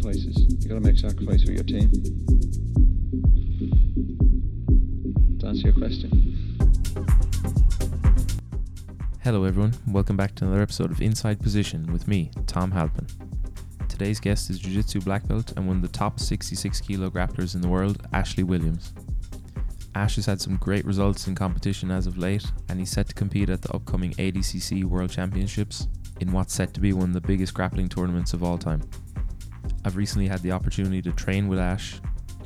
sacrifices. You got to make sacrifice for your team. To answer your question. Hello, everyone. Welcome back to another episode of Inside Position with me, Tom Halpin. Today's guest is Jiu Jitsu black belt and one of the top 66 kilo grapplers in the world, Ashley Williams. Ash has had some great results in competition as of late, and he's set to compete at the upcoming ADCC World Championships in what's set to be one of the biggest grappling tournaments of all time. I've recently had the opportunity to train with Ash,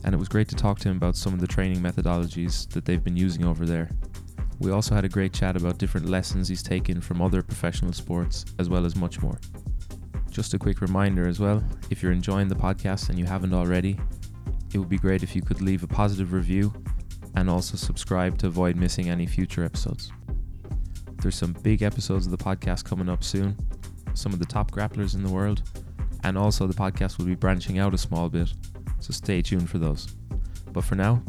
and it was great to talk to him about some of the training methodologies that they've been using over there. We also had a great chat about different lessons he's taken from other professional sports, as well as much more. Just a quick reminder as well if you're enjoying the podcast and you haven't already, it would be great if you could leave a positive review and also subscribe to avoid missing any future episodes. There's some big episodes of the podcast coming up soon, some of the top grapplers in the world, and also the podcast will be branching out a small bit, so stay tuned for those. But for now,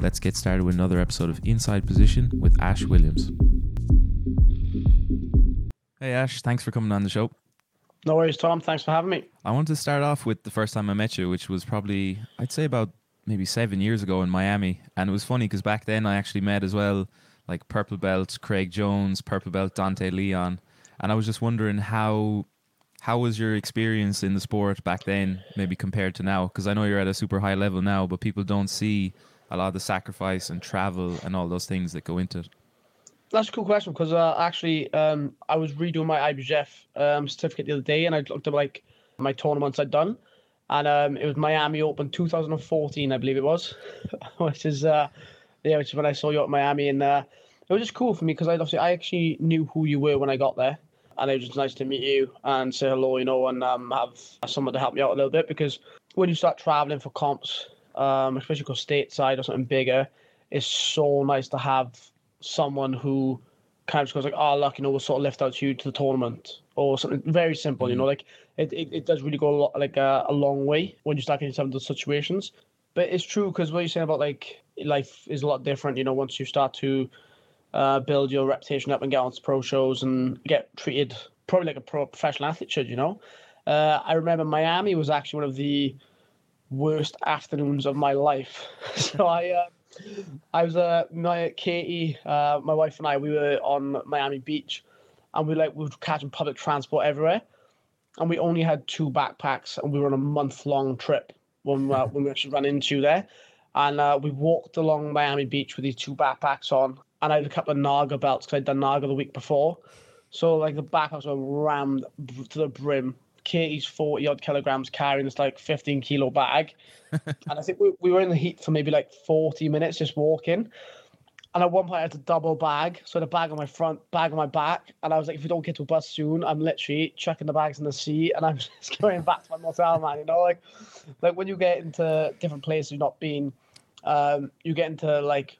let's get started with another episode of Inside Position with Ash Williams. Hey Ash, thanks for coming on the show. No worries, Tom. Thanks for having me. I wanted to start off with the first time I met you, which was probably, I'd say about maybe seven years ago in Miami. And it was funny because back then I actually met as well like purple belt Craig Jones, purple belt Dante Leon. And I was just wondering how how was your experience in the sport back then, maybe compared to now? Because I know you're at a super high level now, but people don't see a lot of the sacrifice and travel and all those things that go into it. That's a cool question because uh, actually um, I was redoing my IBJJF um, certificate the other day and I looked at like my tournaments I'd done and um, it was Miami Open 2014 I believe it was which is uh, yeah which is when I saw you at Miami and uh, it was just cool for me because I obviously I actually knew who you were when I got there and it was just nice to meet you and say hello you know and um, have someone to help me out a little bit because when you start traveling for comps um, especially because stateside or something bigger it's so nice to have someone who kind of just goes like, oh, look, you know, we'll sort of lift out you to the tournament or something very simple, you know, like it, it, it does really go a lot, like a, a long way when you start getting some of those situations. But it's true because what you're saying about like life is a lot different, you know, once you start to uh, build your reputation up and get onto pro shows and get treated probably like a pro professional athlete should, you know. Uh, I remember Miami was actually one of the worst afternoons of my life. so I. Uh, I was uh my Katie, uh, my wife and I, we were on Miami Beach, and we like we were catching public transport everywhere, and we only had two backpacks, and we were on a month long trip when uh, when we actually ran into there, and uh, we walked along Miami Beach with these two backpacks on, and I had a couple of Naga belts because I'd done Naga the week before, so like the backpacks were rammed to the brim. Katie's 40 odd kilograms carrying this like 15 kilo bag. and I think we, we were in the heat for maybe like 40 minutes just walking. And at one point I had to double bag. So the bag on my front, bag on my back. And I was like, if we don't get to a bus soon, I'm literally chucking the bags in the sea and I'm just going back to my motel, man. You know, like like when you get into different places you've not been, um, you get into like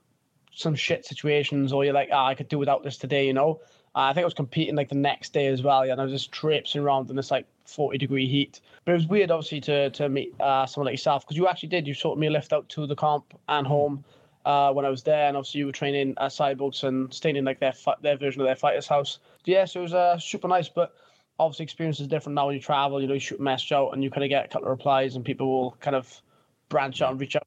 some shit situations or you're like, ah, I could do without this today, you know? Uh, I think I was competing like the next day as well, yeah, and I was just traipsing around in this like 40 degree heat. But it was weird, obviously, to to meet uh, someone like yourself because you actually did. You sorted me a lift out to the comp and home uh, when I was there, and obviously you were training at Cyborgs and staying in like their their version of their fighter's house. Yeah, so it was uh, super nice, but obviously experience is different now when you travel. You know, you shoot a message out and you kind of get a couple of replies, and people will kind of branch out and reach out.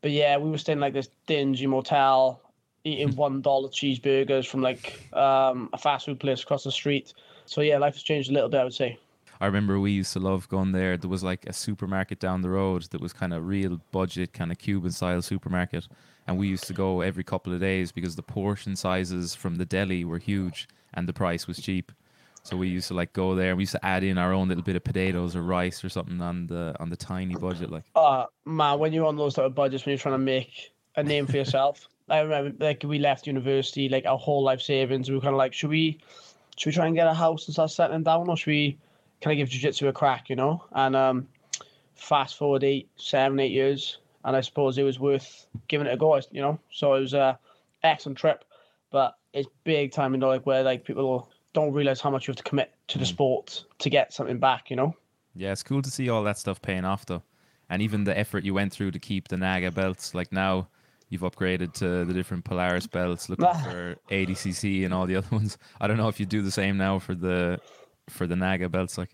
But yeah, we were staying like this dingy motel eating one dollar cheeseburgers from like um, a fast food place across the street. So yeah, life has changed a little bit, I would say. I remember we used to love going there. There was like a supermarket down the road that was kind of real budget, kind of Cuban style supermarket. And we used to go every couple of days because the portion sizes from the deli were huge and the price was cheap. So we used to like go there. And we used to add in our own little bit of potatoes or rice or something on the on the tiny budget. Like, uh man, when you're on those type of budgets, when you're trying to make a name for yourself, I remember like we left university, like our whole life savings. We were kind of like, should we, should we try and get a house and start settling down, or should we kind of give jiu-jitsu a crack, you know? And um, fast forward eight, seven, eight years, and I suppose it was worth giving it a go, you know. So it was a excellent trip, but it's big time, you know, like where like people don't realize how much you have to commit to the sport to get something back, you know. Yeah, it's cool to see all that stuff paying off though, and even the effort you went through to keep the Naga belts. Like now, you've upgraded to the different Polaris belts, looking for ADCC and all the other ones. I don't know if you do the same now for the for the Naga belts. Like,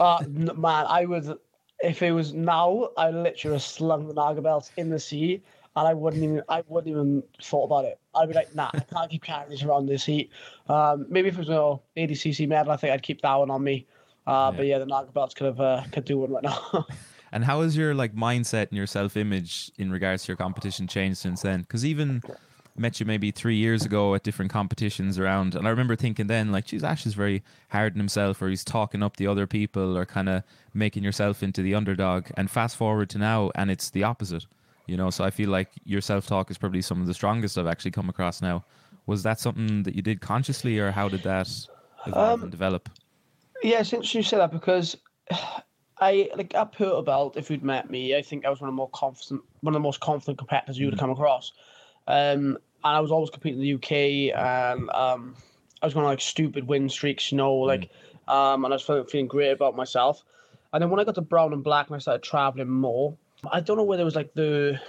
uh, man, I would if it was now, I literally slung the Naga belts in the sea, and I wouldn't even I wouldn't even thought about it. I'd be like, nah, I can't keep carrying this around this heat. Um, maybe if it was an ADCC medal, I think I'd keep that one on me. Uh, Yeah. But yeah, the Naga belts could have uh, could do one right now. And how has your like mindset and your self image in regards to your competition changed since then? Because even met you maybe three years ago at different competitions around, and I remember thinking then like, geez, Ash is very hard on himself, or he's talking up the other people, or kind of making yourself into the underdog. And fast forward to now, and it's the opposite. You know, so I feel like your self talk is probably some of the strongest I've actually come across now. Was that something that you did consciously, or how did that evolve Um, and develop? Yeah, since you said that, because I like at Belt, if you'd met me, I think I was one of the more confident, one of the most confident competitors you would have come across. Um, and I was always competing in the UK, and um, I was going on like stupid win streaks, you know, like, um, and I was feeling, feeling great about myself. And then when I got to brown and black and I started traveling more, I don't know whether it was like the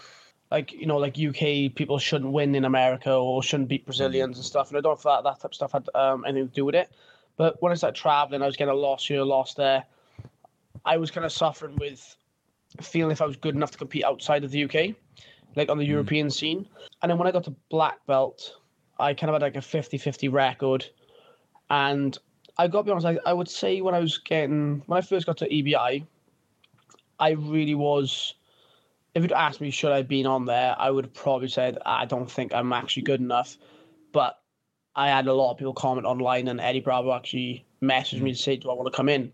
like you know like UK people shouldn't win in America or shouldn't beat Brazilians and stuff, and I don't know if that, that type of stuff had um, anything to do with it. But when I started traveling, I was getting a loss here, a loss there. I was kind of suffering with feeling if I was good enough to compete outside of the UK, like on the European scene. And then when I got to black belt, I kind of had like a 50-50 record. And I got to be honest, I, I would say when I was getting when I first got to EBI, I really was if you'd asked me should I have been on there, I would have probably said I don't think I'm actually good enough. But I had a lot of people comment online, and Eddie Bravo actually messaged me to say, "Do I want to come in?"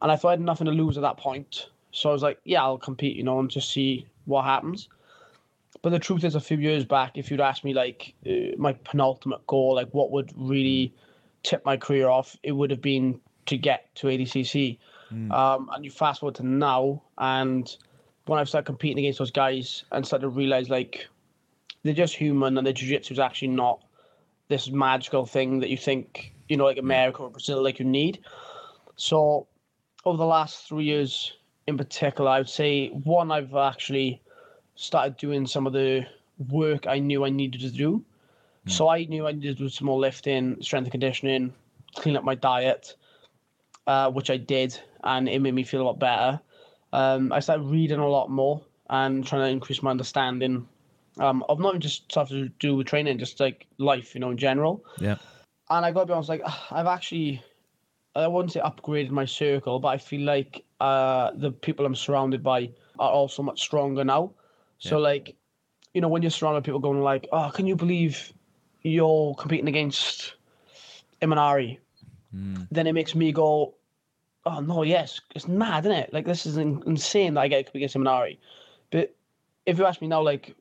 And I thought I had nothing to lose at that point, so I was like, "Yeah, I'll compete," you know, and just see what happens. But the truth is, a few years back, if you'd asked me like uh, my penultimate goal, like what would really tip my career off, it would have been to get to ADCC. Um, and you fast forward to now, and when I've started competing against those guys and started to realize like they're just human and their jiu-jitsu is actually not this magical thing that you think you know like America or Brazil like you need. So over the last three years in particular, I would say one I've actually started doing some of the work I knew I needed to do. So I knew I needed to do some more lifting, strength and conditioning, clean up my diet, uh, which I did, and it made me feel a lot better. Um, I started reading a lot more and trying to increase my understanding um, of not just stuff to do with training, just like life, you know, in general. Yeah. And I got to be honest, like I've actually, I wouldn't say upgraded my circle, but I feel like uh, the people I'm surrounded by are also much stronger now. So Yeah. like, you know, when you're surrounded by people going like, oh, can you believe you're competing against Imanari? Then it makes me go, oh no, yes, it's mad, isn't it? Like this is insane that I get to compete against Imanari. But if you ask me now, like,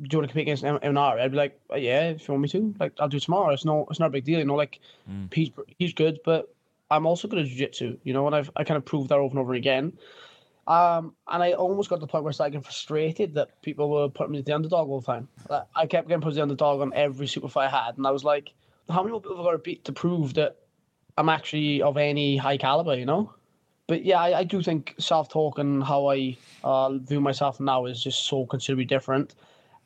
do you want to compete against Im- Imanari? I'd be like, oh, yeah, if you want me to, like, I'll do it tomorrow. It's no, it's not a big deal, you know. Like, he's he's good, but I'm also good at jiu-jitsu, you know, and I've I kind of proved that over and over again. Um, and I almost got to the point where I started getting frustrated that people were putting me as the underdog all the time. Like, I kept getting put as the underdog on every super fight I had, and I was like, how many more people have I got to beat to prove that I'm actually of any high caliber, you know? But yeah, I, I do think self talk and how I uh, view myself now is just so considerably different.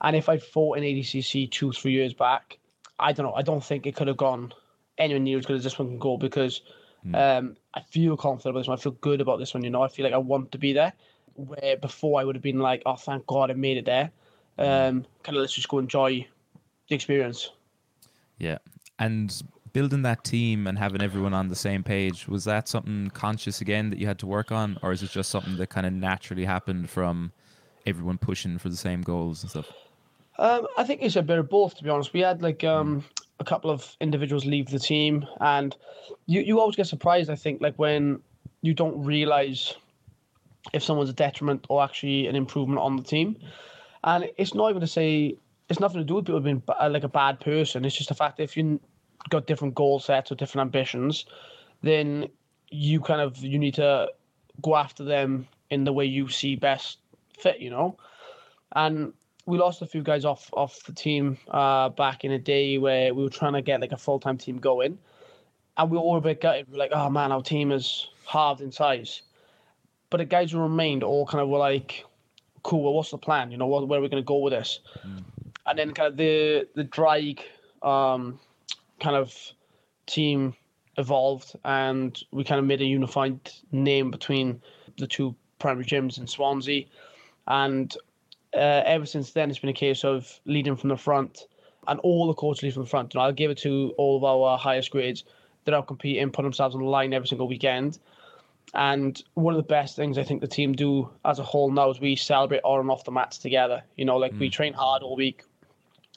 And if I fought in ADCC two, three years back, I don't know. I don't think it could have gone anywhere near as good as this one can go because um, I feel confident about this one. I feel good about this one. You know, I feel like I want to be there. Where before I would have been like, oh, thank God I made it there. Um, kind of let's just go enjoy the experience. Yeah. And building that team and having everyone on the same page, was that something conscious again that you had to work on? Or is it just something that kind of naturally happened from everyone pushing for the same goals and stuff? Um, I think it's a bit of both, to be honest. We had like um, a couple of individuals leave the team, and you, you always get surprised. I think like when you don't realize if someone's a detriment or actually an improvement on the team, and it's not even to say it's nothing to do with people being like a bad person. It's just the fact that if you got different goal sets or different ambitions, then you kind of you need to go after them in the way you see best fit. You know, and we lost a few guys off off the team uh, back in a day where we were trying to get like a full time team going, and we were all a bit gutted. We're like, oh man, our team is halved in size. But the guys who remained all kind of were like, cool. Well, what's the plan? You know, what, where are we going to go with this? And then kind of the the drag um, kind of team evolved, and we kind of made a unified name between the two primary gyms in Swansea, and uh, ever since then it's been a case of leading from the front, and all the coaches lead from the front. You know, I'll give it to all of our highest grades that are competing, put themselves on the line every single weekend. And one of the best things I think the team do as a whole now is we celebrate on and off the mats together. You know, like we train hard all week,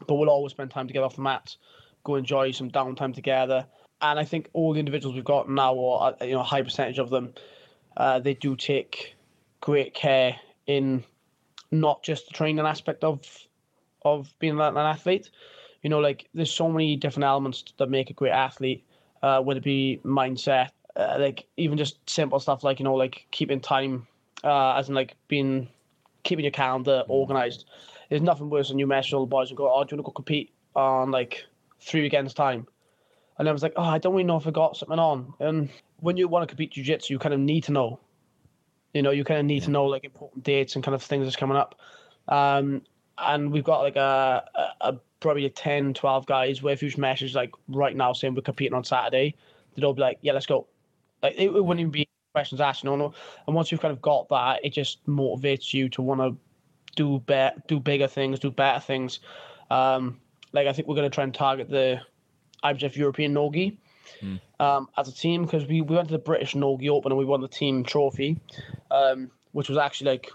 but we'll always spend time together off the mats, go enjoy some downtime together. And I think all the individuals we've got now, or uh, you know, a high percentage of them, uh, they do take great care in not just the training aspect of of being an athlete. You know, like there's so many different elements that make a great athlete. Uh, whether it be mindset, uh, like even just simple stuff like you know, like keeping time, uh, as in like being keeping your calendar organized. There's nothing worse than you mess with all the boys and go, "Oh, do you want to go compete on like three weekends time?" And I was like, "Oh, I don't really know if I got something on." And when you want to compete jiu-jitsu, you kind of need to know. You know, you kind of need to know like important dates and kind of things that's coming up. Um, and we've got like a, a, a probably a 10, 12 guys where if you just message like right now saying we're competing on Saturday, they'd all be like, yeah, let's go. Like it, it wouldn't even be questions asked, no, no. And once you've kind of got that, it just motivates you to want to do better, do bigger things, do better things. Um, like I think we're going to try and target the IBJJF European Nogi um, as a team because we, we went to the British Nogi Open and we won the team trophy, um, which was actually like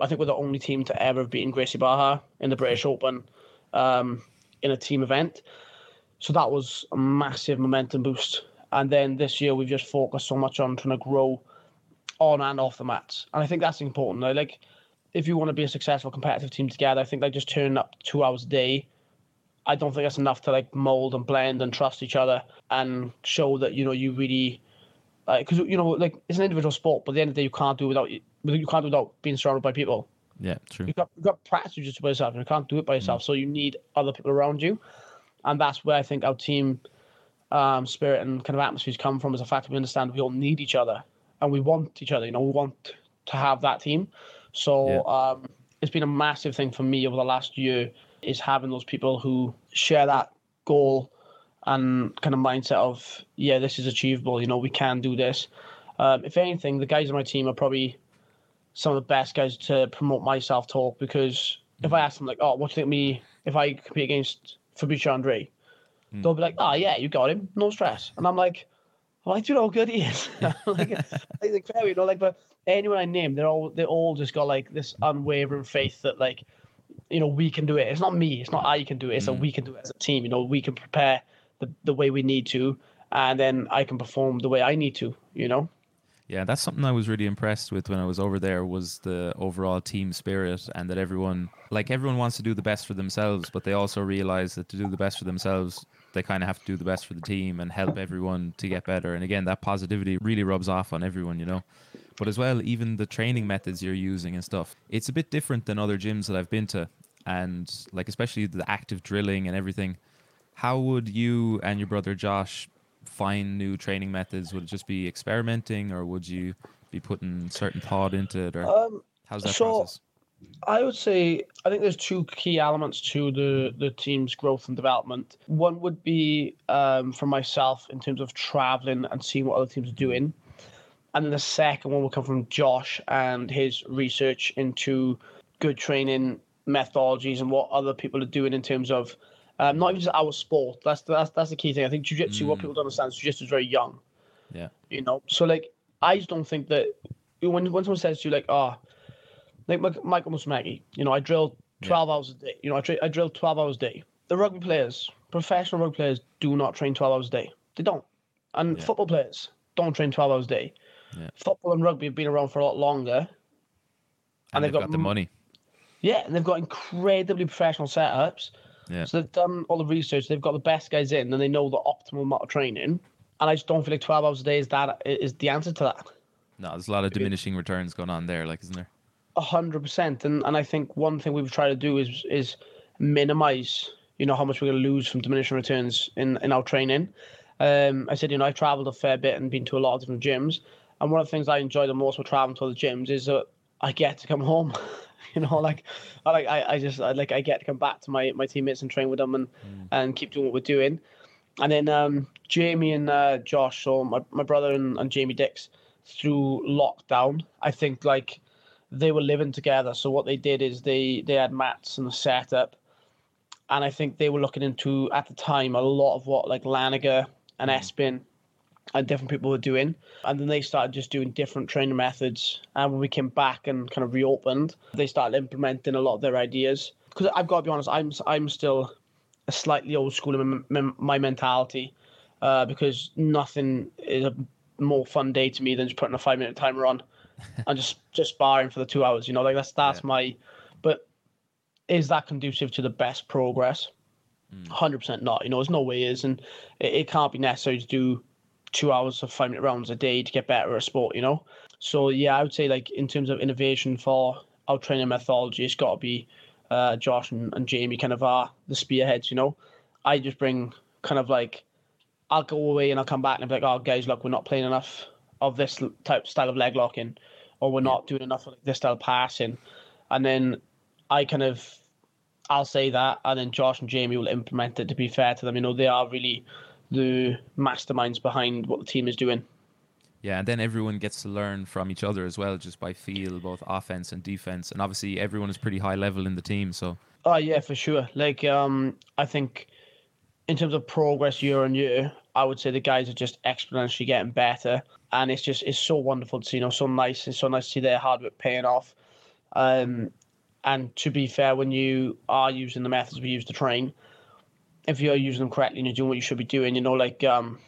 I think we're the only team to ever have beaten Gracie Barra in the British Open um, in a team event. So that was a massive momentum boost. And then this year we've just focused so much on trying to grow on and off the mats. And I think that's important. Like, like if you want to be a successful competitive team together, I think like just turning up two hours a day, I don't think that's enough to like mold and blend and trust each other and show that you know you really because you know like it's an individual sport, but at the end of the day you can't do it without you can't do it without being surrounded by people. Yeah, true. You've got, you've got practice just by yourself, and you can't do it by yourself. So you need other people around you, and that's where I think our team um, spirit and kind of atmospheres come from. Is the fact that we understand we all need each other, and we want each other. You know, we want to have that team. So Yeah. um, it's been a massive thing for me over the last year is having those people who share that goal and kind of mindset of yeah, this is achievable. You know, we can do this. Um, if anything, the guys on my team are probably some of the best guys to promote myself talk because if I ask them like, oh, what do you think me if I compete against Fabricio Andrey? They'll be like, oh yeah, you got him, no stress. And I'm like, well, I do know how good he is. like, think fair, you know, like, but anyone I name, they're all they all just got like this unwavering faith that like, you know, we can do it. It's not me, it's not I can do it. It's that mm. we can do it as a team. You know, we can prepare the the way we need to, and then I can perform the way I need to. You know. Yeah, that's something I was really impressed with when I was over there was the overall team spirit and that everyone like everyone wants to do the best for themselves, but they also realize that to do the best for themselves, they kind of have to do the best for the team and help everyone to get better. And again, that positivity really rubs off on everyone, you know. But as well, even the training methods you're using and stuff, it's a bit different than other gyms that I've been to. And like especially the active drilling and everything. How would you and your brother Josh find new training methods? Would it just be experimenting, or would you be putting certain thought into it, or Um, how's that so- process? I would say I think there's two key elements to the the team's growth and development. One would be um, for myself in terms of traveling and seeing what other teams are doing, and then the second one will come from Josh and his research into good training methodologies and what other people are doing in terms of um, not even just our sport. That's that's that's the key thing. I think jiu-jitsu. What people don't understand is jiu-jitsu is very young Yeah, you know. So like, I just don't think that when when someone says to you like, oh, like Michael Musumeci, you know, I drill twelve hours a day. You know, I, tra- I drill twelve hours a day. The rugby players, professional rugby players, do not train twelve hours a day. They don't, and Yeah. football players don't train twelve hours a day. Yeah. Football and rugby have been around for a lot longer. and, they've, got, the m- money. Yeah, and they've got incredibly professional setups. Yeah. So they've done all the research. They've got the best guys in, and they know the optimal amount of training. And I just don't feel like twelve hours a day is that is the answer to that. No, there's a lot of diminishing returns going on there, like isn't there? A hundred percent, and and I think one thing we've tried to do is is minimize, you know, how much we're going to lose from diminishing returns in in our training. Um, I said, you know, I've traveled a fair bit and been to a lot of different gyms, and one of the things I enjoy the most with traveling to other gyms is that I get to come home. you know, like, I like I, I just I, like I get to come back to my my teammates and train with them and and keep doing what we're doing. And then um, Jamie and uh, Josh, so my, my brother and, and Jamie Dix, through lockdown. I think like they were living together. So what they did is they they had mats and a setup, and I think they were looking into at the time a lot of what like Laniger and Espin and different people were doing, and then they started just doing different training methods. And when we came back and kind of reopened, they started implementing a lot of their ideas. Because I've got to be honest, I'm I'm still a slightly old school in my, my mentality, uh, because nothing is a more fun day to me than just putting a five minute timer on and just just sparring for the two hours. You know, like that's that's Yeah. my. But is that conducive to the best progress? Hundred percent not. You know, there's no way it is, and it, it can't be necessary to do two hours of five minute rounds a day to get better at a sport. You know, so yeah, I would say like in terms of innovation for our training methodology, it's got to be uh, Josh and, and Jamie kind of are the spearheads. You know, I just bring kind of like I'll go away and I'll come back and be like, oh guys, look, we're not playing enough of this type style of leg locking, or we're not doing enough of this style of passing, and then I kind of I'll say that, and then Josh and Jamie will implement it. To be fair to them, you know, they are really the masterminds behind what the team is doing. Yeah, and then everyone gets to learn from each other as well, just by feel, both offense and defense. And obviously, everyone is pretty high level in the team. So Oh yeah, for sure. Like um, I think in terms of progress year on year, I would say the guys are just exponentially getting better, and it's just it's so wonderful to see. You know, so nice. It's so nice to see their hard work paying off. Um, and to be fair, when you are using the methods we use to train, if you're using them correctly and you're doing what you should be doing, you know, like um,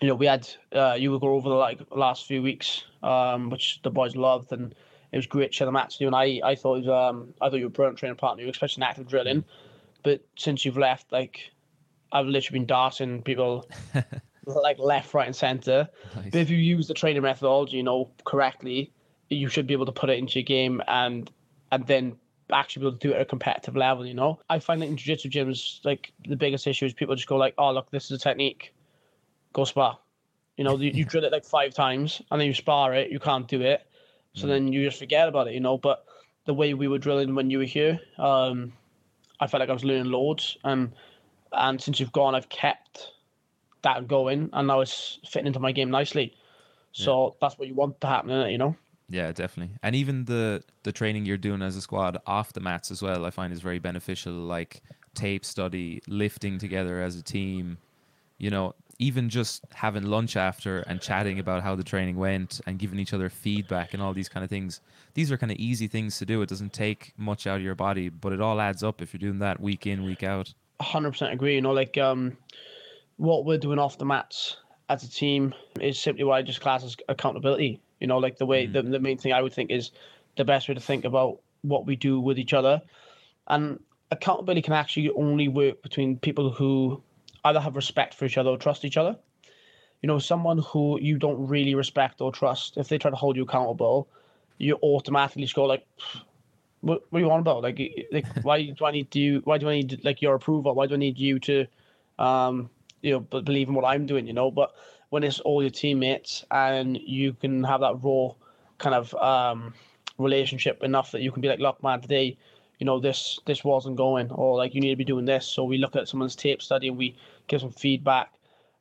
you know, we had uh, you would go over the like last few weeks, um, which the boys loved, and it was great to share the match you. And I, I thought it was, um, I thought you were a brilliant training partner, especially in active drilling. But since you've left, like, I've literally been darting people like left, right, and center. But if you use the training methodology, you know, correctly, you should be able to put it into your game and and then actually be able to do it at a competitive level. You know, I find that in jiu-jitsu gyms, like the biggest issue is people just go like, "Oh, look, this is a technique, go spar." You know, you, you drill it like five times and then you spar it, you can't do it, so then you just forget about it. You know, but the way we were drilling when you were here, um, I felt like I was learning loads, and and since you've gone, I've kept that going, and now it's fitting into my game nicely. So that's what you want to happen, you know. Yeah, definitely. And even the the training you're doing as a squad off the mats as well, I find is very beneficial. Like tape study, lifting together as a team. You know, even just having lunch after and chatting about how the training went and giving each other feedback and all these kind of things. These are kind of easy things to do. It doesn't take much out of your body, but it all adds up if you're doing that week in, week out. hundred percent agree. You know, like um, what we're doing off the mats as a team is simply what I just class as accountability. You know, like the way the, the main thing I would think is the best way to think about what we do with each other, and accountability can actually only work between people who either have respect for each other or trust each other. You know, someone who you don't really respect or trust, if they try to hold you accountable, you automatically just go like, what, what are you on about? Like, like why do I need you? Why do I need like your approval? Why do I need you to, um, you know, believe in what I'm doing? You know, but when it's all your teammates and you can have that raw kind of um relationship enough that you can be like, look, man, today, you know, this this wasn't going, or like you need to be doing this. So we look at someone's tape study and we give some feedback.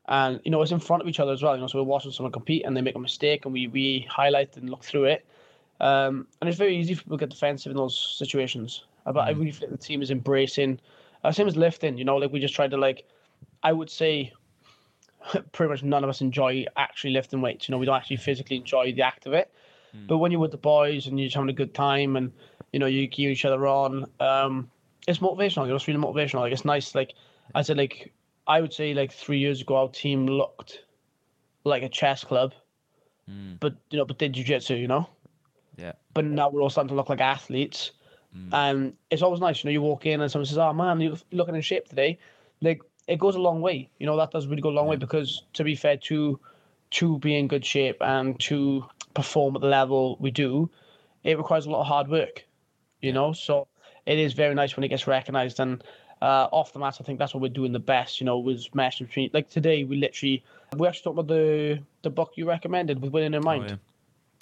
And you know, it's in front of each other as well. You know, so we're watching someone compete and they make a mistake, and we we highlight and look through it. Um, and it's very easy for people to get defensive in those situations. But I really feel like the team is embracing, uh, same as lifting. You know, like we just tried to like, I would say, pretty much none of us enjoy actually lifting weights. You know, we don't actually physically enjoy the act of it. Hmm. But when you're with the boys and you're just having a good time and you know you keep each other on, um, it's motivational. It's really motivational. Like it's nice. Like I said, like I would say, like three years ago, our team looked like a chess club, hmm. but you know, but did jujitsu. You know Yeah. but now we're all starting to look like athletes. Hmm. And it's always nice, you know, you walk in and someone says, "Oh man, you're looking in shape today." Like it goes a long way, you know. That does really go a long way because, to be fair, to to be in good shape and to perform at the level we do, it requires a lot of hard work, you know. So it is very nice when it gets recognised and. Uh, off the mat, I think that's what we're doing the best. You know, was meshing between. Like today, we literally we actually talked about the the book you recommended with winning in mind Oh,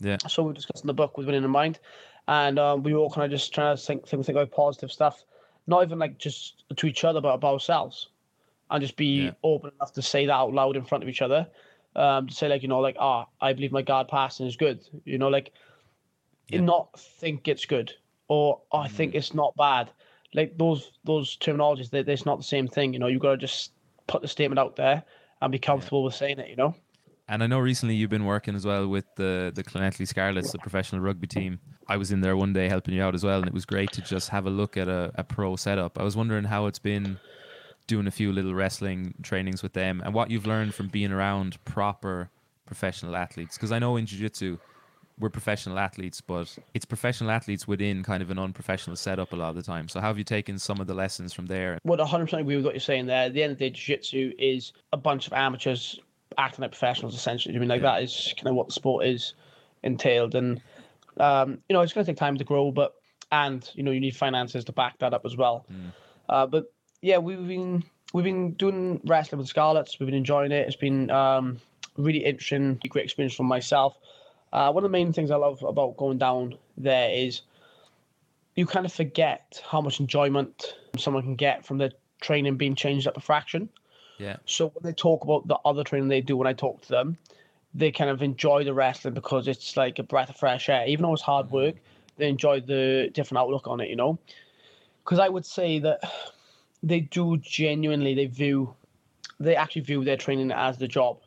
yeah. Yeah. so we're discussing the book with winning in mind, and um, we were all kind of just trying to think, think, think about positive stuff, not even like just to each other, but about ourselves, and just be Yeah. open enough to say that out loud in front of each other. um, to say like you know like ah I believe my guard passing is good. You know like Yeah. not think it's good or oh, I think it's not bad. Like those those terminologies, they, it's not the same thing. You know, you got to just put the statement out there and be comfortable with saying it. You know. And I know recently you've been working as well with the the Llanelli Scarlets, the professional rugby team. I was in there one day helping you out as well, and it was great to just have a look at a, a pro setup. I was wondering how it's been doing a few little wrestling trainings with them and what you've learned from being around proper professional athletes. Because I know in jiu jitsu, we're professional athletes, but it's professional athletes within kind of an unprofessional setup a lot of the time. So, how have you taken some of the lessons from there? Would 100% agree with what you're saying there. At the end of the day, jiu-jitsu is a bunch of amateurs acting like professionals, essentially. I mean, like that is kind of what the sport is entailed, and um, you know, it's going to take time to grow, but and you know, you need finances to back that up as well. Uh, but yeah, we've been we've been doing wrestling with Scarlets. We've been enjoying it. It's been um, really interesting, great experience for myself. Uh, one of the main things I love about going down there is you kind of forget how much enjoyment someone can get from the training being changed up a fraction. Yeah. So when they talk about the other training they do when I talk to them, they kind of enjoy the wrestling because it's like a breath of fresh air. Even though it's hard work, they enjoy the different outlook on it, you know? Because I would say that they do genuinely, they view, they actually view their training as the job.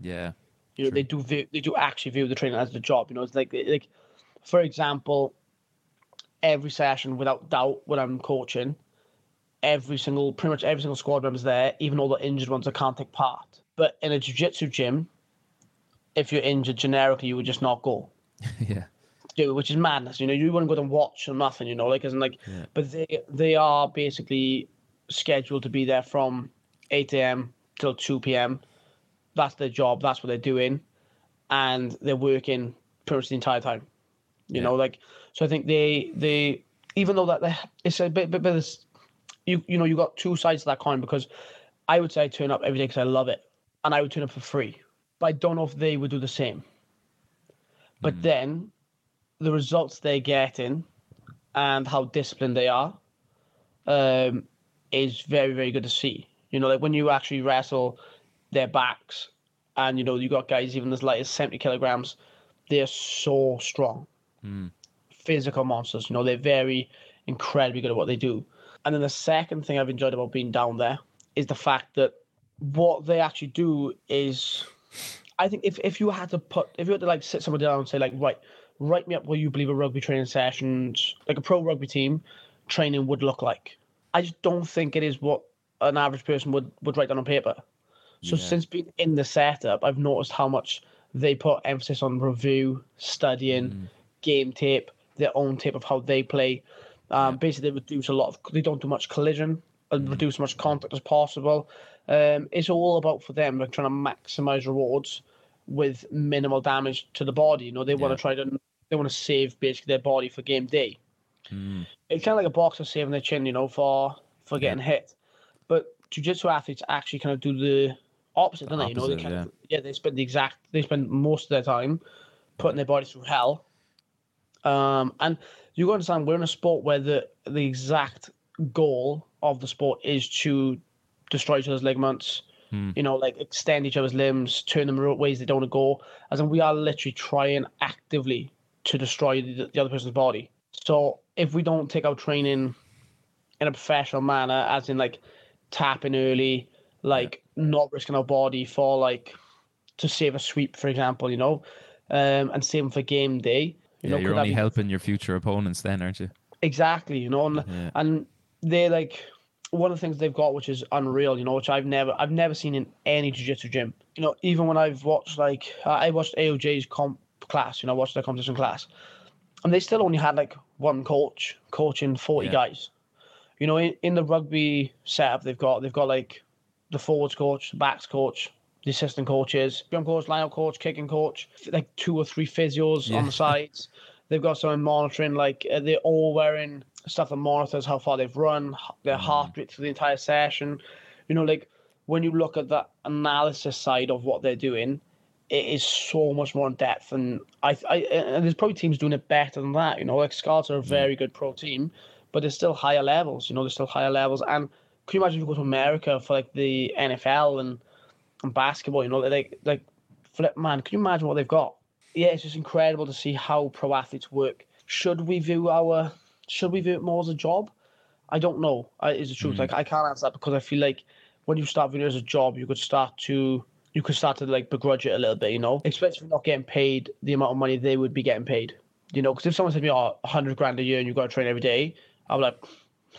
Yeah. You know, True. they do view, they do actually view the training as the job. You know, it's like like for example, every session without doubt when I'm coaching, every single pretty much every single squad member's there, even all the injured ones that can't take part. But in a jiu-jitsu gym, if you're injured generically, you would just not go. yeah. Yeah, which is madness. You know, you wouldn't go and watch or nothing. You know, like as in like, Yeah. but they they are basically scheduled to be there from eight a.m. till two p.m. That's their job. That's what they're doing, and they're working pretty much the entire time. You Yeah. know, like so. I think they they even though that they, it's a bit bit, bit of you you know you got two sides to that coin because I would say I turn up every day because I love it, and I would turn up for free. But I don't know if they would do the same. But then the results they're getting and how disciplined they are um, is very, very good to see. You know, like when you actually wrestle their backs and, you know, you got guys even as light as 70 kilograms, they're so strong. Hmm. Physical monsters. You know, they're very incredibly good at what they do. And then the second thing I've enjoyed about being down there is the fact that what they actually do is I think if, if you had to put if you had to like sit someone down and say like right write me up what you believe a rugby training sessions like a pro rugby team training would look like. I just don't think it is what an average person would would write down on paper. So Yeah. since being in the setup, I've noticed how much they put emphasis on review, studying, game tape, their own tape of how they play. Um, Basically, they reduce a lot of. They don't do much collision and reduce as much contact as possible. Um, it's all about for them like trying to maximize rewards with minimal damage to the body. You know, they want to try to they want to save basically their body for game day. Mm. It's kind of like a boxer saving their chin, you know, for for getting hit. But jiu-jitsu athletes actually kind of do the opposite, don't they? You know, they kind of yeah, they spend the exact they spend most of their time putting their bodies through hell. Um, and you got to understand we're in a sport where the the exact goal of the sport is to destroy each other's ligaments, you know, like extend each other's limbs, turn them ways they don't want to go. As in, we are literally trying actively to destroy the, the other person's body. So if we don't take our training in a professional manner, as in like tapping early, like not risking our body for like to save a sweep, for example, you know, um, and same for game day. You yeah, know, you're only be- helping your future opponents then, aren't you? Exactly, you know, and Yeah. and they're like one of the things they've got, which is unreal, you know, which I've never I've never seen in any jiu-jitsu gym. You know, even when I've watched like I watched AOJ's comp class, you know, I watched their competition class, and they still only had like one coach coaching forty Yeah. guys. You know, in, in the rugby setup, they've got they've got like the forwards coach, the backs coach, the assistant coaches, jump coach, line coach, kicking coach, like two or three physios Yeah. on the sides. They've got someone monitoring, like uh, they're all wearing stuff that monitors how far they've run, their heart rate through the entire session. You know, like when you look at that analysis side of what they're doing, it is so much more in depth. And I, I and there's probably teams doing it better than that. You know, like Scarlets are a mm. very good pro team, but there's still higher levels. You know, there's still higher levels. And can you imagine if you go to America for like the NFL and, and basketball? You know, like like flip, man, can you imagine what they've got? Yeah, it's just incredible to see how pro athletes work. Should we view our should we view it more as a job? I don't know. I, is the truth. Mm. Like I can't answer that because I feel like when you start viewing it as a job, you could start to you could start to like begrudge it a little bit, you know, especially not getting paid the amount of money they would be getting paid. You know, because if someone said to me, "Oh, hundred grand a year and you've got to train every day," I'm like,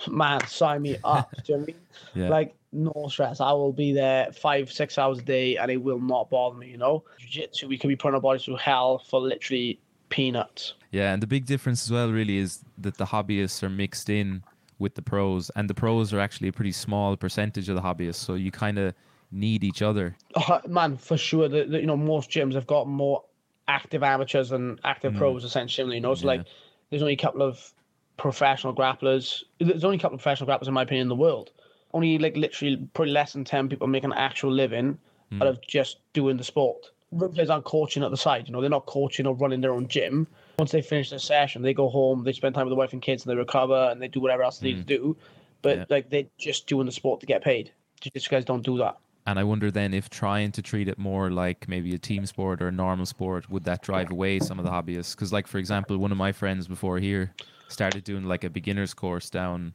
"Man, sign me up." Do you know what I mean? Yeah. Like no stress. I will be there five, six hours a day, and it will not bother me. You know, jiu-jitsu, we could be putting our bodies through hell for literally peanuts. Yeah, and the big difference as well really is that the hobbyists are mixed in with the pros, and the pros are actually a pretty small percentage of the hobbyists. So you kind of need each other. Oh, man, for sure. The, the, you know, most gyms have got more active amateurs and active mm. pros essentially. You know, so Yeah. like, there's only a couple of professional grapplers. There's only a couple of professional grapplers in my opinion in the world. Only like literally probably less than ten people make an actual living mm. out of just doing the sport. Rugby players aren't coaching at the side. You know, they're not coaching or running their own gym. Once they finish their session, they go home, they spend time with the wife and kids, and they recover and they do whatever else they need to mm. do. But Yeah. like they're just doing the sport to get paid. Jiu-jitsu guys don't do that. And I wonder then if trying to treat it more like maybe a team sport or a normal sport would that drive away some of the hobbyists? Because, like for example, one of my friends before here started doing like a beginners course down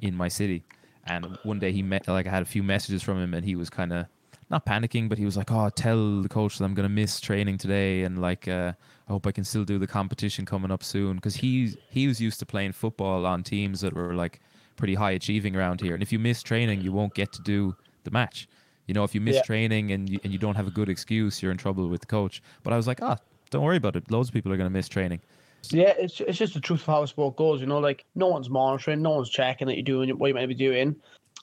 in my city, and one day he met like I had a few messages from him, and he was kind of not panicking, but he was like, "Oh, tell the coach that I'm gonna miss training today, and like uh, I hope I can still do the competition coming up soon." Because he he was used to playing football on teams that were like pretty high achieving around here, and if you miss training, you won't get to do the match. You know, if you miss Yeah. training and you, and you don't have a good excuse, you're in trouble with the coach. But I was like, ah, don't worry about it. Loads of people are going to miss training. Yeah, it's it's just the truth of how sport goes. You know, like no one's monitoring, no one's checking that you're doing what you might be doing.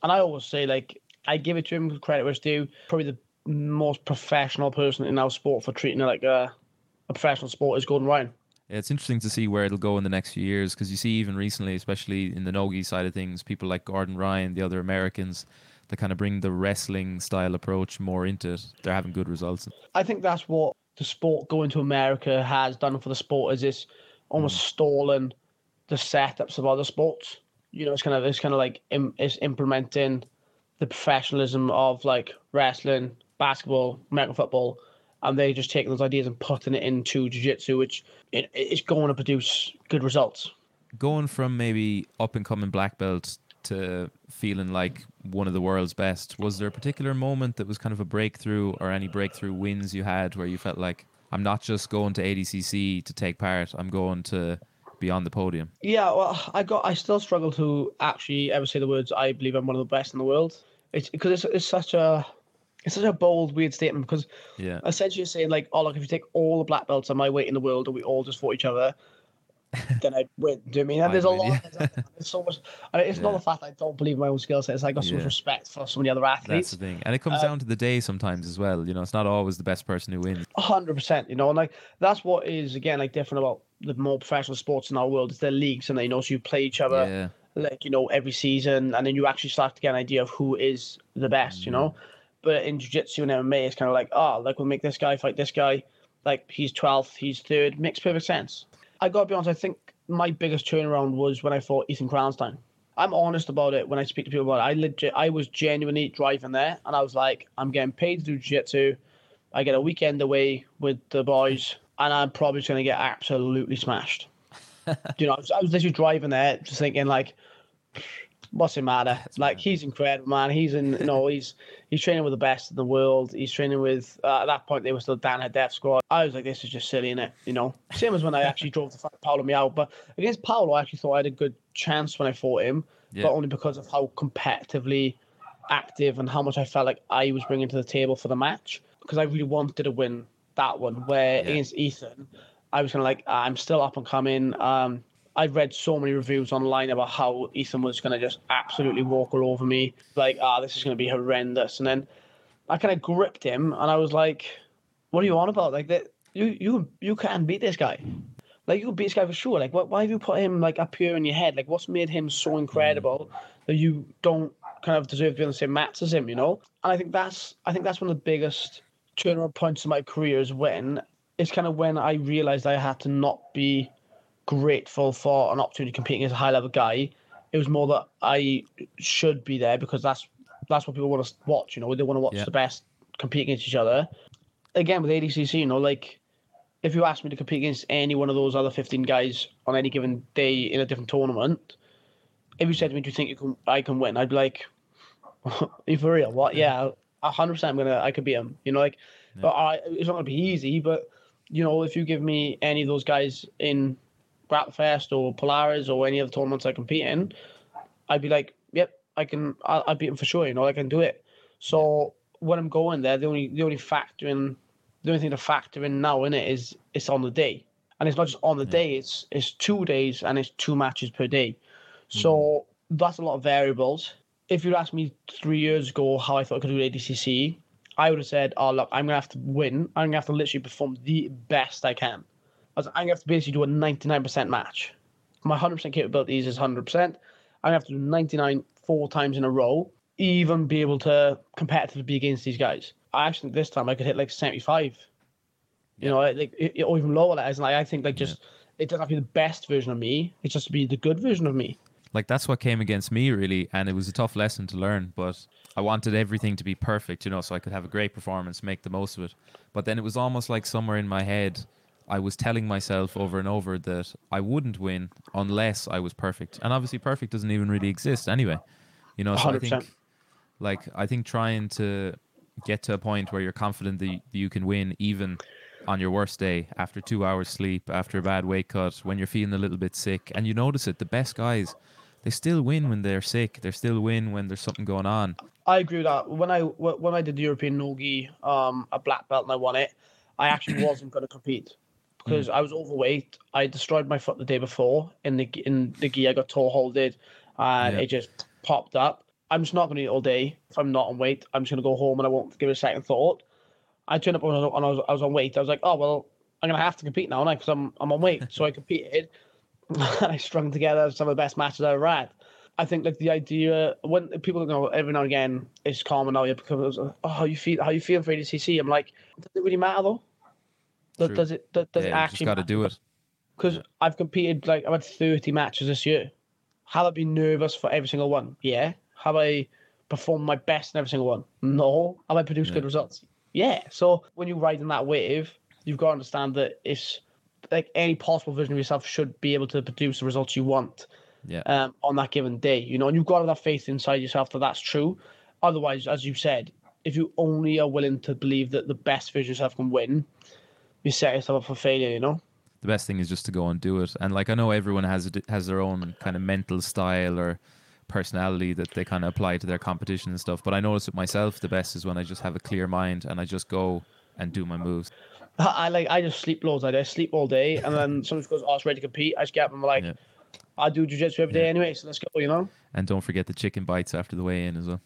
And I always say, like, I give it to him credit where it's due. Probably the most professional person in our sport for treating it like a, a professional sport is Gordon Ryan. Yeah, It's interesting to see where it'll go in the next few years because you see even recently, especially in the nogi side of things, people like Gordon Ryan, the other Americans, that kind of bring the wrestling style approach more into it. They're having good results. I think that's what the sport going to America has done for the sport is it's almost mm. stolen the setups of other sports. You know, it's kind of it's kind of like Im, it's implementing the professionalism of like wrestling, basketball, American football, and they just taking those ideas and putting it into jiu-jitsu, which it, it's going to produce good results. Going from maybe up and coming black belt to feeling like one of the world's best, was there a particular moment that was kind of a breakthrough or any breakthrough wins you had where you felt like, I'm not just going to ADCC to take part, I'm going to be on the podium? Yeah, well, I got I still struggle to actually ever say the words I believe I'm one of the best in the world. It's because it's, it's such a it's such a bold, weird statement because Yeah. essentially you're saying like, oh look, if you take all the black belts on my weight in the world and we all just fought each other, then I'd win. Do you know I mean? And there's a lot. yeah. There's so much. And it's not Yeah. the fact that I don't believe my own skill set. It's like I got so much respect for so many other athletes. That's the thing. And it comes uh, down to the day sometimes as well. You know, it's not always the best person who wins. A hundred percent, you know, and like that's what is again like different about the more professional sports in our world. It's their leagues, and they you know, so you play each other like you know every season, and then you actually start to get an idea of who is the best, you know. Mm. But in jiu-jitsu and MMA, it's kind of like, oh, like we'll make this guy fight this guy, like he's twelfth, he's third, makes perfect sense. I gotta be honest, I think my biggest turnaround was when I fought Ethan Crelinsten. I'm honest about it when I speak to people about it. I legit, I was genuinely driving there, and I was like, I'm getting paid to do jiu-jitsu. I get a weekend away with the boys, and I'm probably just gonna get absolutely smashed. you know, I was, I was literally driving there, just thinking like, what's it matter? like he's incredible, man. He's in, you know, he's he's training with the best in the world. He's training with uh, at that point they were still down at death squad. I was like, this is just silly, innit? You know, same as when I actually drove to fight Paulo Miyao. But against Paulo, I actually thought I had a good chance when I fought him, Yeah. but only because of how competitively active and how much I felt like I was bringing to the table for the match. Because I really wanted to win that one. Where Yeah. against Ethan, I was kind of like, I'm still up and coming. Um, I read so many reviews online about how Ethan was going to just absolutely walk all over me. Like, ah, this is going to be horrendous. And then I kind of gripped him, and I was like, "What are you on about? Like that? You you you can beat this guy. Like you can beat this guy for sure. Like, what? Why have you put him like up here in your head? Like, what's made him so incredible that you don't kind of deserve to be on the same mats as him? You know? And I think that's I think that's one of the biggest turnaround points in my career is when it's kind of when I realized I had to not be grateful for an opportunity competing as a high level guy. It was more that I should be there because that's that's what people want to watch. You know, they want to watch Yeah. the best compete against each other. again with ADCC, you know, like if you asked me to compete against any one of those other 15 guys on any given day in a different tournament, if you said to me, "Do you think you can? I can win?" I'd be like, "Are you for real? What? Yeah, hundred percent. I'm gonna. I could beat him. You know, like, Yeah. but I, it's not gonna be easy. But you know, if you give me any of those guys in Grapplefest or Polaris or any other tournaments I compete in, I'd be like, "Yep, I can. I'll, I'll beat him for sure. You know, I can do it." So when I'm going there, the only the only factor in the only thing to factor in now in it is it's on the day, and it's not just on the Yeah. day. It's it's two days and it's two matches per day. Hmm. So that's a lot of variables. If you'd asked me three years ago how I thought I could do ADCC, I would have said, "Oh look, I'm gonna have to win. I'm gonna have to literally perform the best I can. I was, I'm gonna have to basically do a 99% match. My 100% capabilities is 100%. I'm gonna have to do 99 four times in a row, even be able to competitively be against these guys. I actually this time I could hit like 75. You know, like it, or even lower. As like I think like just it doesn't have to be the best version of me. It's just to be the good version of me. like that's what came against me really and it was a tough lesson to learn but i wanted everything to be perfect you know so i could have a great performance make the most of it but then it was almost like somewhere in my head i was telling myself over and over that i wouldn't win unless i was perfect. And obviously perfect doesn't even really exist anyway. You know so i 100%. think like i think trying to get to a point where you're confident that you can win even on your worst day after two hours sleep after a bad weight cut when you're feeling a little bit sick and you notice it the best guys they still win when they're sick. They still win when there's something going on. I agree with that. When I when I did the European Nogi, um, a black belt and I won it, I actually wasn't going to compete because mm. I was overweight. I destroyed my foot the day before in the in the gi. I got toe holded, and Yeah. it just popped up. I'm just not going to eat all day if I'm not on weight. I'm just going to go home and I won't give it a second thought. I turned up when I was, I was, on weight. I was like, oh well, I'm going to have to compete now, because I'm I'm on weight. so I competed, and I strung together some of the best matches I ever had. I think like the idea when people you know every now and again it's common now yeah because oh how you feel how you feel for ADCC I'm like does it really matter though does, True. does it does, does yeah, it actually got to do it. Because I've competed like I've had 30 matches this year. Have I been nervous for every single one? Yeah. Have I performed my best in every single one? No. Have I produced Yeah. good results? Yeah. So when you ride in that wave you've got to understand that it's like any possible version of yourself should be able to produce the results you want yeah. um, on that given day, you know, and you've got to have faith inside yourself that that's true. Otherwise, as you said, if you only are willing to believe that the best version of yourself can win, you set yourself up for failure, you know? the best thing is just to go and do it and like i know everyone has a, has their own kind of mental style or personality that they kind of apply to their competition and stuff but i notice with myself the best is when i just have a clear mind and i just go and do my moves I, like, I just sleep loads. I. I sleep all day, and then someone goes, "Oh, it's ready to compete." I just get up and I'm like, Yeah. "I do jujitsu every day Yeah. anyway, so let's go," you know? and don't forget the chicken bites after the weigh-in as well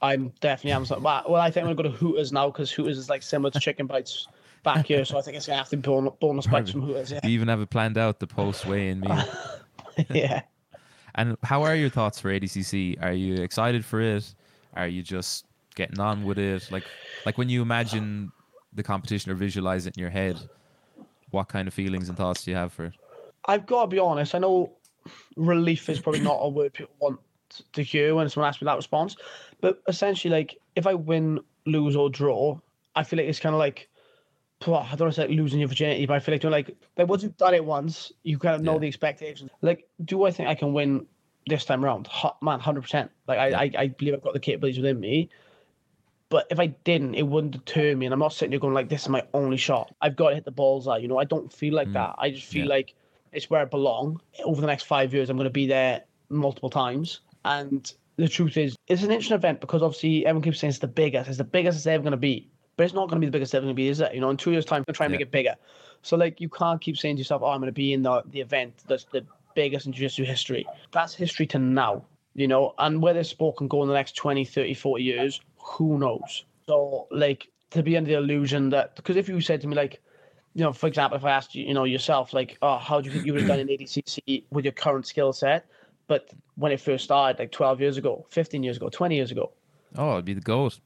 I'm definitely am something. Well, I think I'm gonna go to Hooters now because Hooters is like similar to chicken bites back here, so I think it's gonna have to be bonus, bonus bites from Hooters. Yeah, you even have it planned out the post weigh-in meal yeah. And how are your thoughts for ADCC? Are you excited for it? Are you just getting on with it? Like, like when you imagine the competition or visualize it in your head, what kind of feelings and thoughts do you have for it? I've got to be honest. I know relief is probably not a word people want to hear when someone asks me that response, but essentially, like if I win, lose, or draw, I feel like it's kind of like I don't want to say like losing your virginity, but I feel like doing like like once you've done it once, you kind of know Yeah. the expectations. Like, do I think I can win this time around? Hot Man, hundred percent. Like I. I, I believe I've got the capabilities within me. But if I didn't, it wouldn't deter me. And I'm not sitting there going like, "This is my only shot. I've got to hit the bullseye." You know, I don't feel like Mm. that. I just feel Yeah. like it's where I belong. Over the next five years, I'm going to be there multiple times. And the truth is, it's an interesting event because obviously everyone keeps saying it's the biggest. It's the biggest it's ever going to be. But it's not going to be the biggest it's ever going to be, is it? You know, in two years' time, I'm going to Yeah. make it bigger. So, like, you can't keep saying to yourself, oh, I'm going to be in the, the event that's the biggest in jiu-jitsu history. That's history to now, you know? And where this sport can go in the next 20, 30, 40 years, who knows? So, like, to be under the illusion that, because if you said to me, like, you know, for example, if I asked you, you know, yourself, like, oh, how do you think you would have done in ADCC with your current skill set? But when it first started, like 12 years ago, 15 years ago, 20 years ago, Oh, it'd be the goat.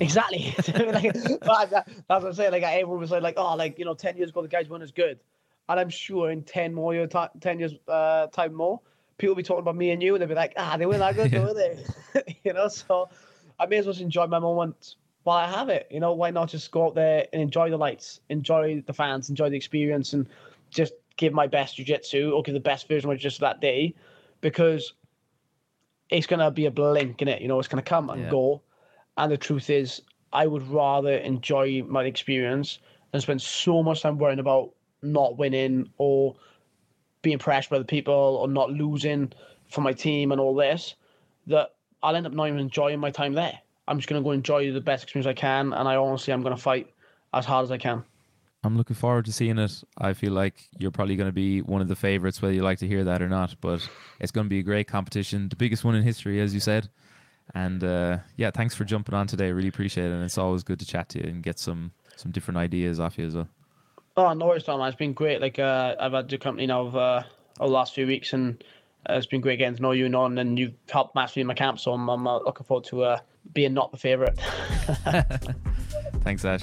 Exactly. like, but that, that's what I'm saying. Like everyone was like, like, oh, like you know, ten years ago the guys weren't as good, and I'm sure in ten more year, ti ten years uh, time more, people will be talking about me and you, and they'll be like, ah, they weren't that good, Yeah. were they? you know, so I may as well just enjoy my moment while I have it, you know, why not just go out there and enjoy the lights, enjoy the fans, enjoy the experience, and just give my best jiu-jitsu or give the best version of jiu-jitsu that day, because it's gonna be a blink in it. You know, it's gonna come and Yeah. go, and the truth is, I would rather enjoy my experience than spend so much time worrying about not winning or being pressured by the people or not losing for my team and all this. That I'll end up not even enjoying my time there. I'm just gonna go enjoy the best experience I can, and I honestly I'm gonna fight as hard as I can. I'm looking forward to seeing it. I feel like you're probably going to be one of the favorites, whether you like to hear that or not. But it's going to be a great competition, the biggest one in history, as you said. And uh, yeah, thanks for jumping on today. Really appreciate it. And it's always good to chat to you and get some some different ideas off you as well. Oh, no worries, Tom. It's been great. Like uh, I've had the company now of, uh, over the last few weeks, and uh, it's been great getting to know you, and on. and you've helped massively in my camp. So I'm, I'm uh, looking forward to uh, being not the favorite. Thanks, Ash.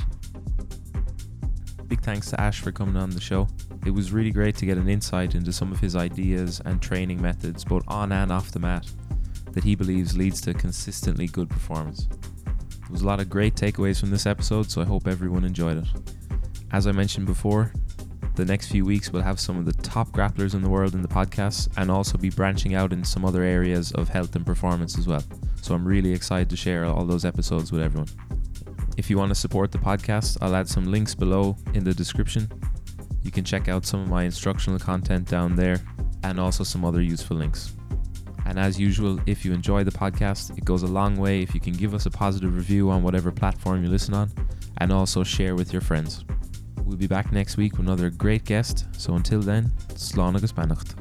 Big thanks to Ash for coming on the show. It was really great to get an insight into some of his ideas and training methods, both on and off the mat, that he believes leads to consistently good performance. There was a lot of great takeaways from this episode, so I hope everyone enjoyed it. As I mentioned before, the next few weeks we'll have some of the top grapplers in the world in the podcast and also be branching out in some other areas of health and performance as well. So I'm really excited to share all those episodes with everyone. If you want to support the podcast, I'll add some links below in the description. You can check out some of my instructional content down there and also some other useful links. And as usual, if you enjoy the podcast, it goes a long way if you can give us a positive review on whatever platform you listen on and also share with your friends. We'll be back next week with another great guest. So until then, Slán agus beannacht.